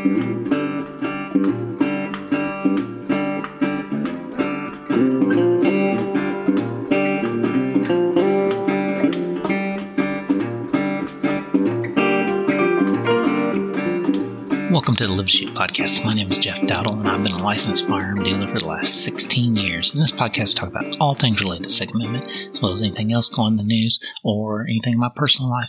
Welcome to the Live Shoot podcast. My name is Jeff Dowdle, and I've been a licensed firearm dealer for the last 16 years. In this podcast, I talk about all things related to Second Amendment, as well as anything else going in the news or anything in my personal life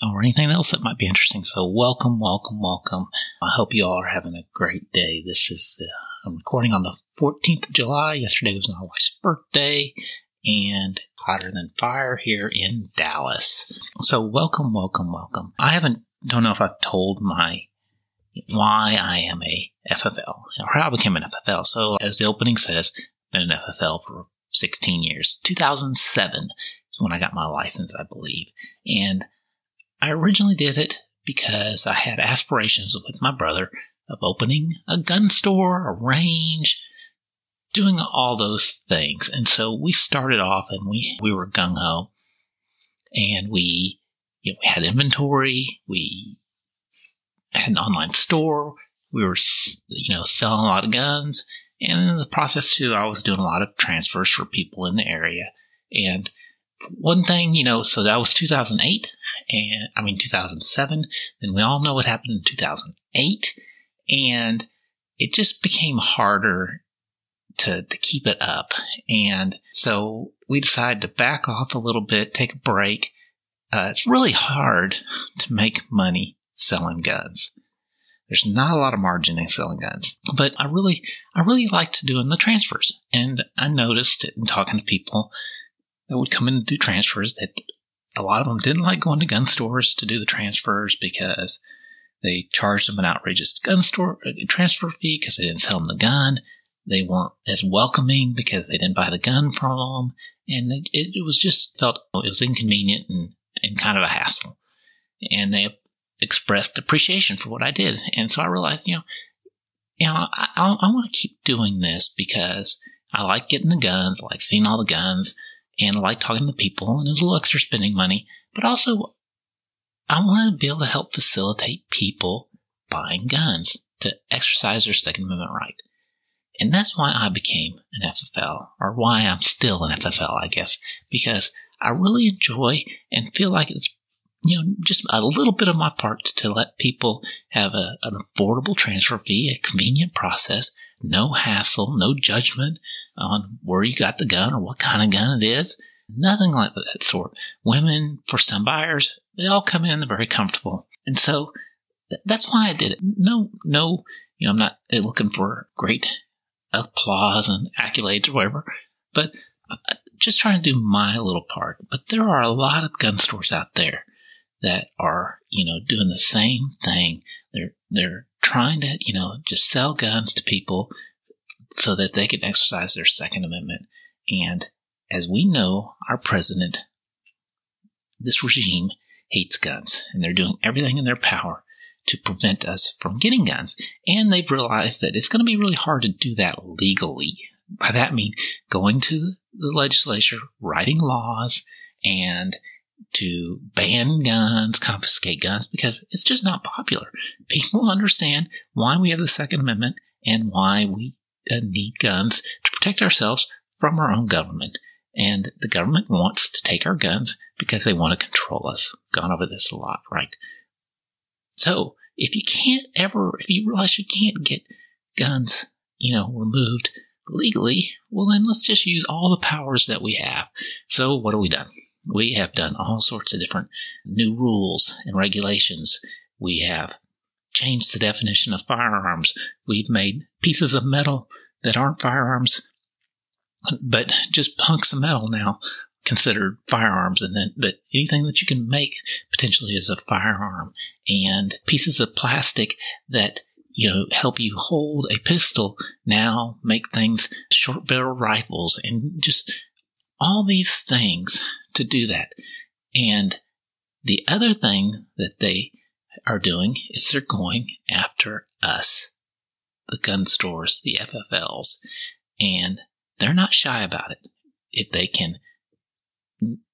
or anything else that might be interesting. So, welcome, welcome, welcome. I hope you all are having a great day. This is, uh, I'm recording on the 14th of July. Yesterday was my wife's birthday, and hotter than fire here in Dallas. So, welcome, welcome, welcome. I haven't, don't know if I've told my why I am a FFL or how I became an FFL. So, as the opening says, been an FFL for 16 years. 2007 is when I got my license, I believe. And I originally did it because I had aspirations with my brother of opening a gun store, a range, doing all those things. And so we started off and we, we were gung ho and we, you know, we had inventory. We had an online store. We were, you know, selling a lot of guns. And in the process too, I was doing a lot of transfers for people in the area. And one thing, you know, so that was 2008 and I mean 2007. Then we all know what happened in 2008 and it just became harder to, to keep it up. And so we decided to back off a little bit, take a break. Uh, it's really hard to make money selling guns. There's not a lot of margin in selling guns, but I really, I really liked doing the transfers. And I noticed in talking to people that would come in and do transfers that a lot of them didn't like going to gun stores to do the transfers because they charged them an outrageous gun store uh, transfer fee because they didn't sell them the gun. They weren't as welcoming because they didn't buy the gun from them, and it, it was just felt it was inconvenient and, and kind of a hassle. And they expressed appreciation for what I did. And so I realized, you know, you know, I, I, I want to keep doing this because I like getting the guns, I like seeing all the guns, and like talking to people, and it was a little extra spending money. But also, I want to be able to help facilitate people buying guns to exercise their Second Amendment right. And that's why I became an FFL, or why I'm still an FFL, I guess, because I really enjoy and feel like it's you know, just a little bit of my part to let people have a, an affordable transfer fee, a convenient process, no hassle, no judgment on where you got the gun or what kind of gun it is. Nothing like that sort. Women, for some buyers, they all come in, very comfortable. And so th- that's why I did it. No, no, you know, I'm not looking for great applause and accolades or whatever, but uh, just trying to do my little part. But there are a lot of gun stores out there that are, you know, doing the same thing. They're, they're trying to, you know, just sell guns to people so that they can exercise their Second Amendment. And as we know, our president, this regime hates guns and they're doing everything in their power to prevent us from getting guns. And they've realized that it's going to be really hard to do that legally. By that I mean going to the legislature, writing laws, and to ban guns, confiscate guns, because it's just not popular. People understand why we have the Second Amendment and why we uh, need guns to protect ourselves from our own government. And the government wants to take our guns because they want to control us. We've gone over this a lot, right? So if you can't ever, if you realize you can't get guns, you know, removed legally, well then let's just use all the powers that we have. So what have we done? We have done all sorts of different new rules and regulations. We have changed the definition of firearms. We've made pieces of metal that aren't firearms, but just hunks of metal now considered firearms and then anything that you can make potentially is a firearm and pieces of plastic that you know help you hold a pistol now make things short barrel rifles and just all these things to do that. And the other thing that they are doing is they're going after us, the gun stores, the FFLs, and they're not shy about it. If they can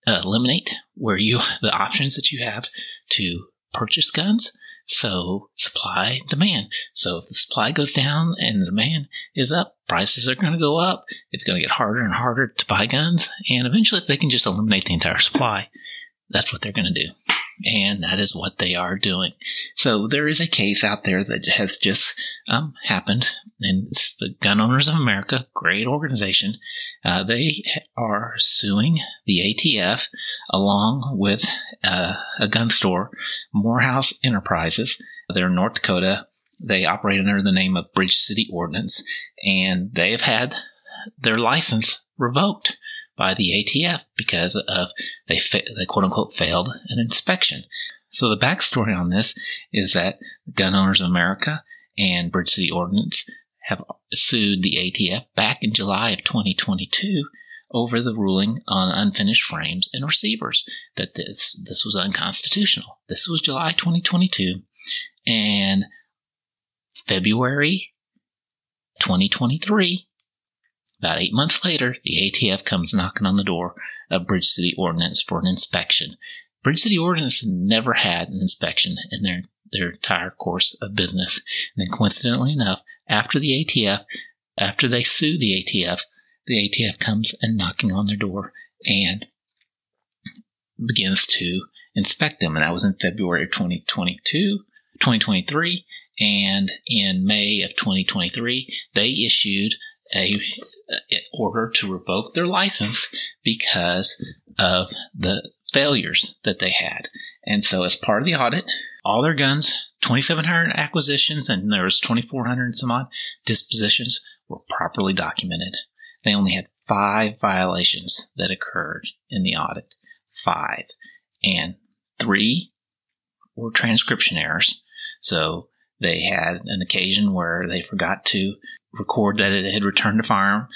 uh, eliminate where you the options that you have to purchase guns, So supply, demand. So if the supply goes down and the demand is up, prices are going to go up. It's going to get harder and harder to buy guns. And eventually, if they can just eliminate the entire supply, that's what they're going to do. And that is what they are doing. So there is a case out there that has just um, happened, and it's the Gun Owners of America, great organization. Uh, they are suing the ATF along with uh, a gun store, Morehouse Enterprises. They're in North Dakota. They operate under the name of Bridge City Ordnance, and they have had their license revoked by the ATF because of they fa- they quote unquote failed an inspection. So the backstory on this is that Gun Owners of America and Bridge City Ordnance have sued the ATF back in July of 2022 over the ruling on unfinished frames and receivers that this this was unconstitutional. This was July 2022 and February 2023 about eight months later, the ATF comes knocking on the door of Bridge City Ordnance for an inspection. Bridge City Ordnance never had an inspection in their, their entire course of business. And then coincidentally enough, after the ATF, after they sue the ATF, the ATF comes and knocking on their door and begins to inspect them. And that was in February of 2022, 2023. And in May of 2023, they issued a, a order to revoke their license because of the failures that they had. And so, as part of the audit, all their guns, 2,700 acquisitions, and there was 2,400 some odd dispositions were properly documented. They only had five violations that occurred in the audit. Five. And three were transcription errors. So they had an occasion where they forgot to record that it had returned to firearm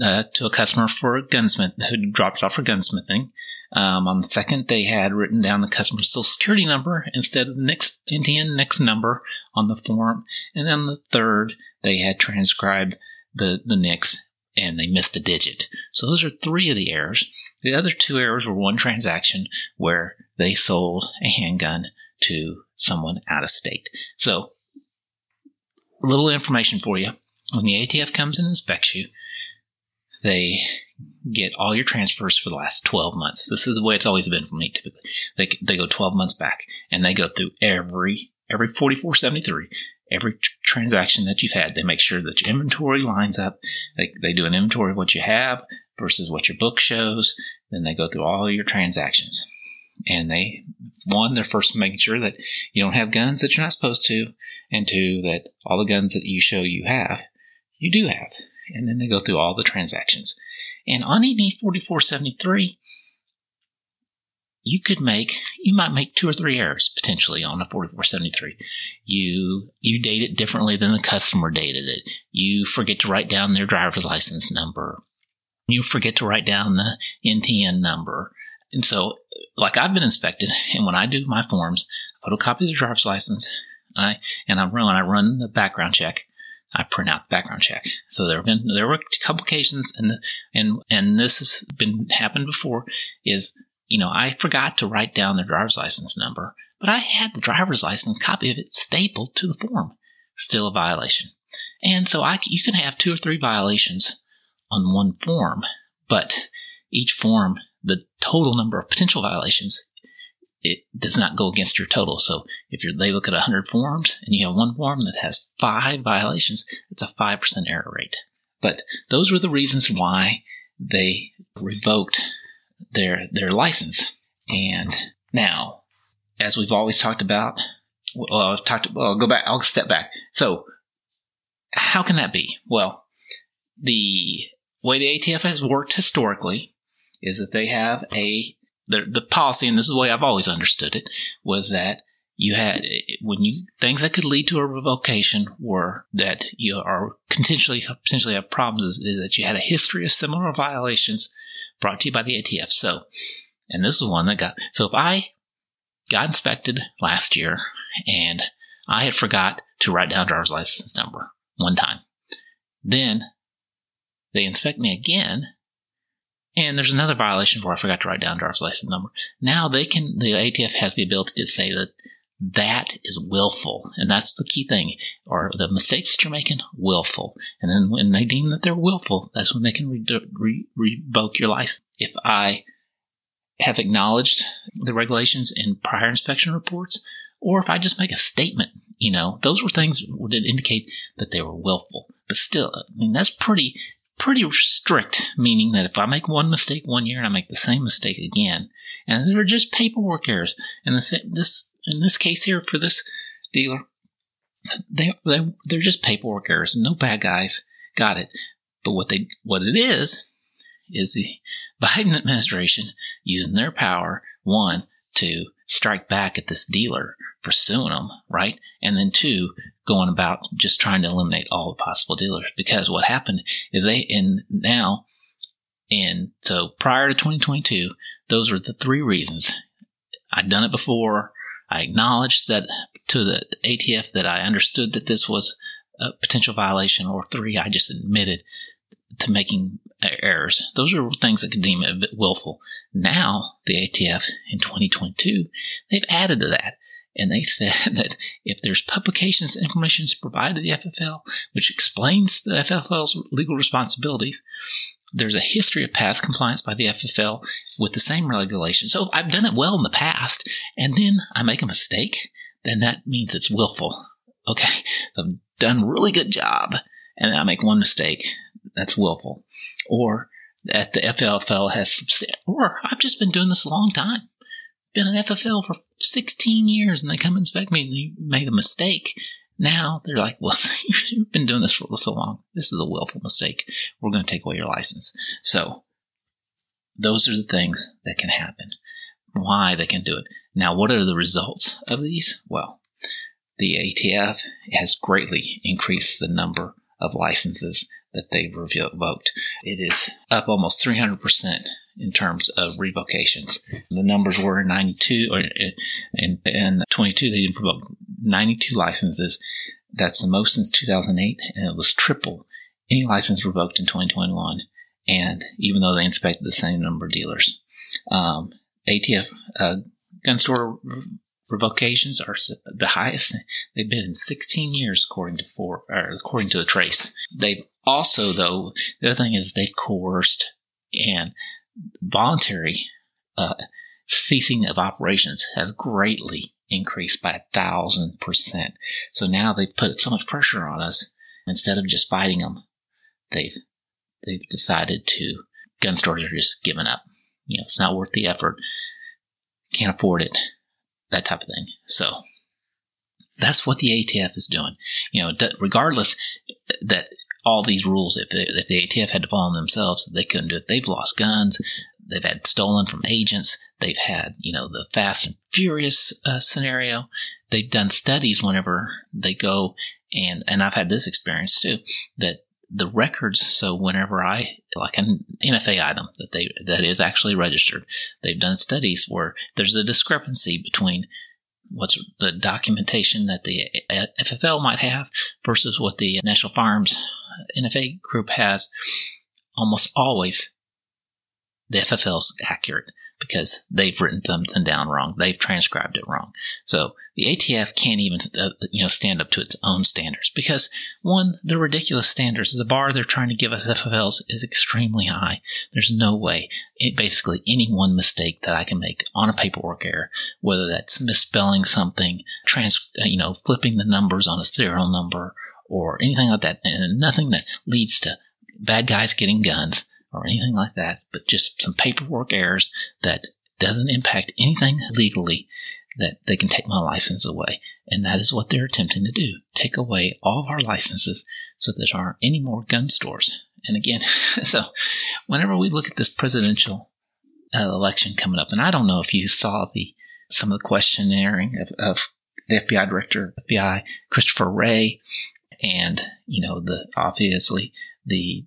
uh, to a customer for a gunsmith who dropped off for gunsmithing. Um, on the second, they had written down the customer's social security number instead of the NICS NTN NICS number on the form. And then the third, they had transcribed the, the NICS and they missed a digit. So those are three of the errors. The other two errors were one transaction where they sold a handgun to someone out of state. So, a little information for you when the ATF comes and inspects you, they get all your transfers for the last 12 months. This is the way it's always been for me typically. They, they go 12 months back and they go through every, every 4473, every tr- transaction that you've had. They make sure that your inventory lines up. They, they do an inventory of what you have versus what your book shows. Then they go through all your transactions. And they, one, they're first making sure that you don't have guns that you're not supposed to, and two, that all the guns that you show you have you do have. And then they go through all the transactions. And on any 4473, you could make, you might make two or three errors potentially on a 4473. You, you date it differently than the customer dated it. You forget to write down their driver's license number. You forget to write down the NTN number. And so, like I've been inspected, and when I do my forms, I photocopy the driver's license, I, and I run, I run the background check, I print out the background check. So there have been there were a couple occasions, and and and this has been happened before. Is you know I forgot to write down the driver's license number, but I had the driver's license copy of it stapled to the form. Still a violation, and so I you can have two or three violations on one form, but each form the total number of potential violations it does not go against your total. So if they look at 100 forms and you have one form that has five violations, it's a 5% error rate. But those were the reasons why they revoked their, their license. And now, as we've always talked about, well, I've talked, well, I'll go back, I'll step back. So how can that be? Well, the way the ATF has worked historically is that they have a the the policy, and this is the way I've always understood it, was that you had when you things that could lead to a revocation were that you are potentially potentially have problems is, is that you had a history of similar violations brought to you by the ATF. So, and this is one that got so if I got inspected last year and I had forgot to write down driver's license number one time, then they inspect me again and there's another violation where I forgot to write down driver's license number. Now they can, the ATF has the ability to say that that is willful. And that's the key thing. Or the mistakes that you're making, willful. And then when they deem that they're willful, that's when they can re- re- revoke your license. If I have acknowledged the regulations in prior inspection reports, or if I just make a statement, you know, those were things that indicate that they were willful. But still, I mean, that's pretty, pretty strict, meaning that if I make one mistake one year and I make the same mistake again, and there are just paperwork errors, and this, this in this case here for this dealer, they, they they're just paperwork errors. No bad guys got it. But what they what it is is the Biden administration using their power one to strike back at this dealer for suing them, right? And then two, going about just trying to eliminate all the possible dealers because what happened is they in now and so prior to 2022, those were the three reasons. I'd done it before. I acknowledged that to the ATF that I understood that this was a potential violation, or three, I just admitted to making errors. Those are things that could deem it a bit willful. Now, the ATF in 2022, they've added to that. And they said that if there's publications and information provided to the FFL, which explains the FFL's legal responsibilities, there's a history of past compliance by the FFL with the same regulation. So I've done it well in the past, and then I make a mistake, then that means it's willful. Okay, I've done a really good job, and I make one mistake, that's willful. Or that the FFL has, or I've just been doing this a long time. Been an FFL for 16 years, and they come inspect me and you made a mistake. Now they're like, well, you've been doing this for so long. This is a willful mistake. We're going to take away your license. So those are the things that can happen. Why they can do it. Now, what are the results of these? Well, the ATF has greatly increased the number of licenses that they've revoked. It is up almost 300% in terms of revocations. The numbers were 92 or in, in 22, they revoked 92 licenses. That's the most since 2008, and it was triple any license revoked in 2021. And even though they inspected the same number of dealers, um, ATF uh, gun store revocations are the highest they've been in 16 years, according to four, according to the trace. They've also, though, the other thing is they've coerced and voluntary uh, ceasing of operations has greatly increased by a thousand percent. So now they've put so much pressure on us. Instead of just fighting them, they've they've decided to gun stores are just giving up. You know, it's not worth the effort. Can't afford it. That type of thing. So that's what the ATF is doing. You know, regardless that all these rules, if, they, if the ATF had to follow them themselves, they couldn't do it. They've lost guns. They've had stolen from agents. They've had, you know, the Fast and Furious uh, scenario. They've done studies whenever they go and, and I've had this experience too, that the records. So whenever I, like an NFA item that they, that is actually registered, they've done studies where there's a discrepancy between what's the documentation that the FFL might have versus what the National Firearms NFA group has. Almost always the FFL's accurate because they've written something down wrong. They've transcribed it wrong. So the ATF can't even, uh, you know, stand up to its own standards because one, the ridiculous standards. The bar they're trying to give us FFLs is extremely high. There's no way, it, basically, any one mistake that I can make on a paperwork error, whether that's misspelling something, trans, uh, you know, flipping the numbers on a serial number, or anything like that, and nothing that leads to bad guys getting guns or anything like that, but just some paperwork errors that doesn't impact anything legally that they can take my license away. And that is what they're attempting to do. Take away all of our licenses so there aren't any more gun stores. And again, so whenever we look at this presidential uh, election coming up, and I don't know if you saw the some of the questionnaire of, of the FBI director, FBI Christopher Wray, and you know the obviously the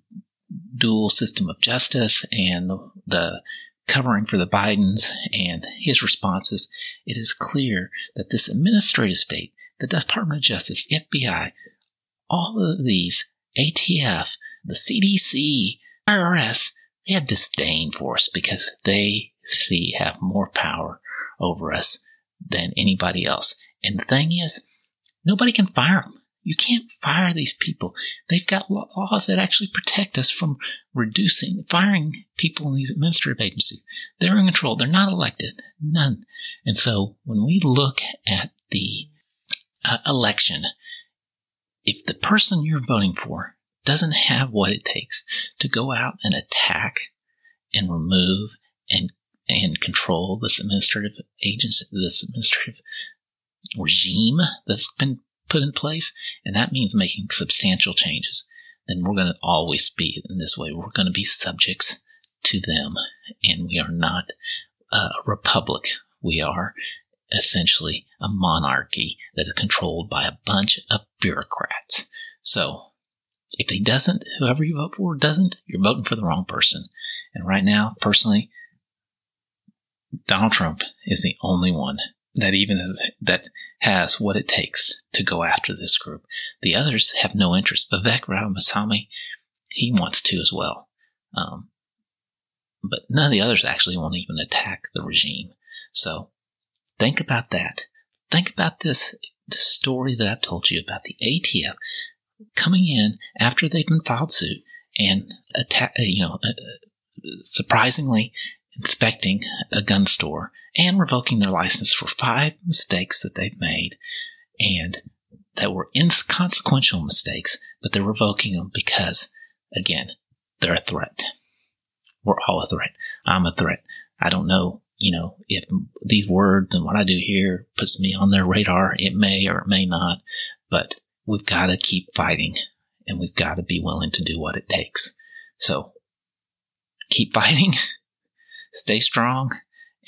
dual system of justice and the, the covering for the Bidens and his responses, it is clear that this administrative state, the Department of Justice, FBI, all of these, ATF, the CDC, IRS, they have disdain for us because they see have more power over us than anybody else. And the thing is, nobody can fire them. You can't fire these people. They've got laws that actually protect us from reducing, firing people in these administrative agencies. They're in control. They're not elected. None. And so when we look at the uh, election, if the person you're voting for doesn't have what it takes to go out and attack and remove and and control this administrative agency, this administrative regime that's been put in place, and that means making substantial changes, then we're going to always be in this way. We're going to be subjects to them, and we are not a republic. We are essentially a monarchy that is controlled by a bunch of bureaucrats. So, if he doesn't, whoever you vote for doesn't, you're voting for the wrong person. And right now, personally, Donald Trump is the only one that even that has what it takes to go after this group. The others have no interest. Vivek Ramaswamy, he wants to as well. Um, but none of the others actually want to even attack the regime. So think about that. Think about this, this story that I've told you about the ATF coming in after they've been filed suit and attack, you know, uh, surprisingly inspecting a gun store and revoking their license for five mistakes that they've made and that were inconsequential mistakes, but they're revoking them because, again, they're a threat. We're all a threat. I'm a threat. I don't know, you know, if these words and what I do here puts me on their radar. It may or it may not, but we've got to keep fighting and we've got to be willing to do what it takes. So keep fighting, stay strong,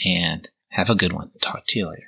and have a good one. Talk to you later.